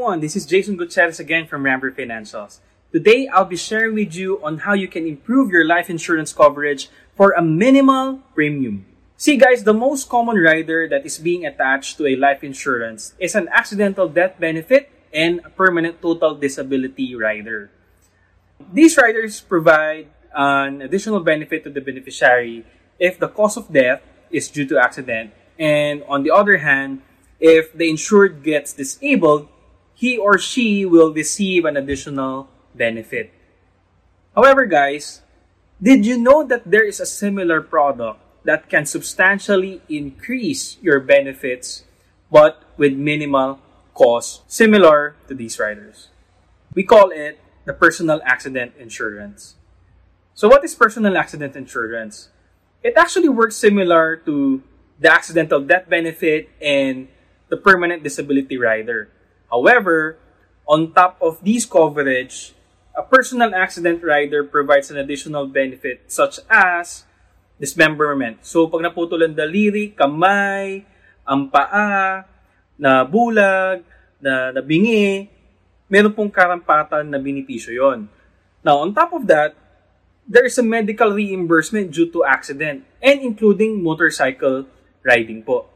everyone, this is Jason Gutierrez again from Ramper Financials. Today, I'll be sharing with you on how you can improve your life insurance coverage for a minimal premium. See guys, the most common rider that is being attached to a life insurance is an accidental death benefit and a permanent total disability rider. These riders provide an additional benefit to the beneficiary if the cause of death is due to accident and on the other hand, if the insured gets disabled, he or she will receive an additional benefit. However, guys, did you know that there is a similar product that can substantially increase your benefits but with minimal cost, similar to these riders? We call it the personal accident insurance. So, what is personal accident insurance? It actually works similar to the accidental death benefit and the permanent disability rider. However, on top of these coverage, a personal accident rider provides an additional benefit such as dismemberment. So, pag naputulan daliri, kamay, ang paa, na bulag, na nabingi, meron pong karampatan na binipisyo yon. Now, on top of that, there is a medical reimbursement due to accident and including motorcycle riding po.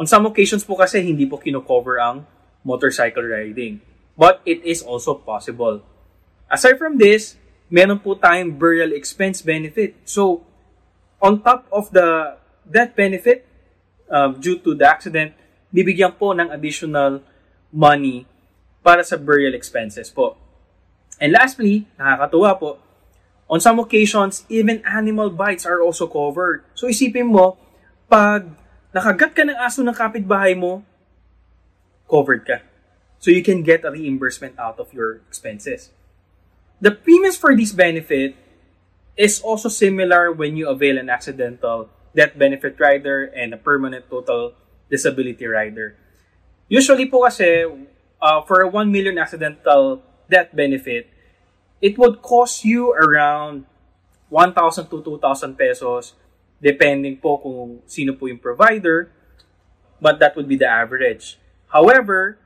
On some occasions po kasi hindi po kino-cover ang motorcycle riding. But it is also possible. Aside from this, meron po tayong burial expense benefit. So, on top of the death benefit uh, due to the accident, bibigyan po ng additional money para sa burial expenses po. And lastly, nakakatuwa po, on some occasions, even animal bites are also covered. So isipin mo, pag nakagat ka ng aso ng kapitbahay mo, covered ka. So you can get a reimbursement out of your expenses. The premiums for this benefit is also similar when you avail an accidental death benefit rider and a permanent total disability rider. Usually po kasi, uh, for a 1 million accidental death benefit, it would cost you around 1,000 to 2,000 pesos depending po kung sino po yung provider, but that would be the average. However,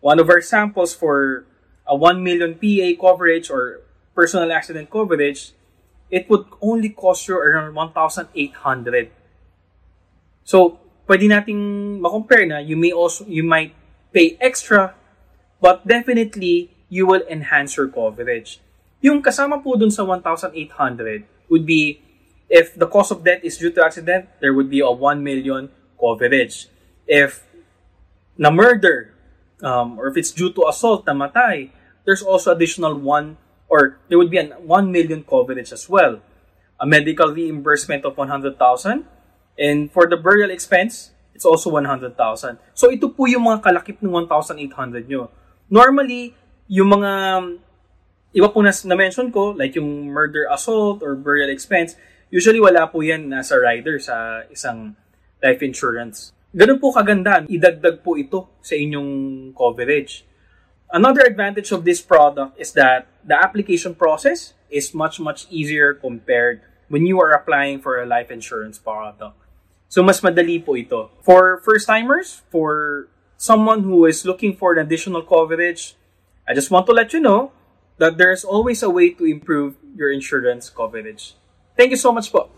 one of our samples for a 1 million PA coverage or personal accident coverage, it would only cost you around 1,800. So, pwede nating ma-compare na you may also you might pay extra but definitely you will enhance your coverage. Yung kasama po dun sa 1,800 would be If the cause of death is due to accident, there would be a 1 million coverage. If na murder, um, or if it's due to assault, namatay, there's also additional 1 or there would be an 1 million coverage as well. A medical reimbursement of 100,000 and for the burial expense, it's also 100,000. So ito po yung mga kalakip ng 1,800 nyo. Normally, yung mga iba po na, na-mention ko, like yung murder, assault, or burial expense, Usually wala po yan nasa rider sa isang life insurance. Ganun po kaganda, idagdag po ito sa inyong coverage. Another advantage of this product is that the application process is much much easier compared when you are applying for a life insurance product. So mas madali po ito. For first timers, for someone who is looking for an additional coverage, I just want to let you know that there's always a way to improve your insurance coverage. Thank you so much po.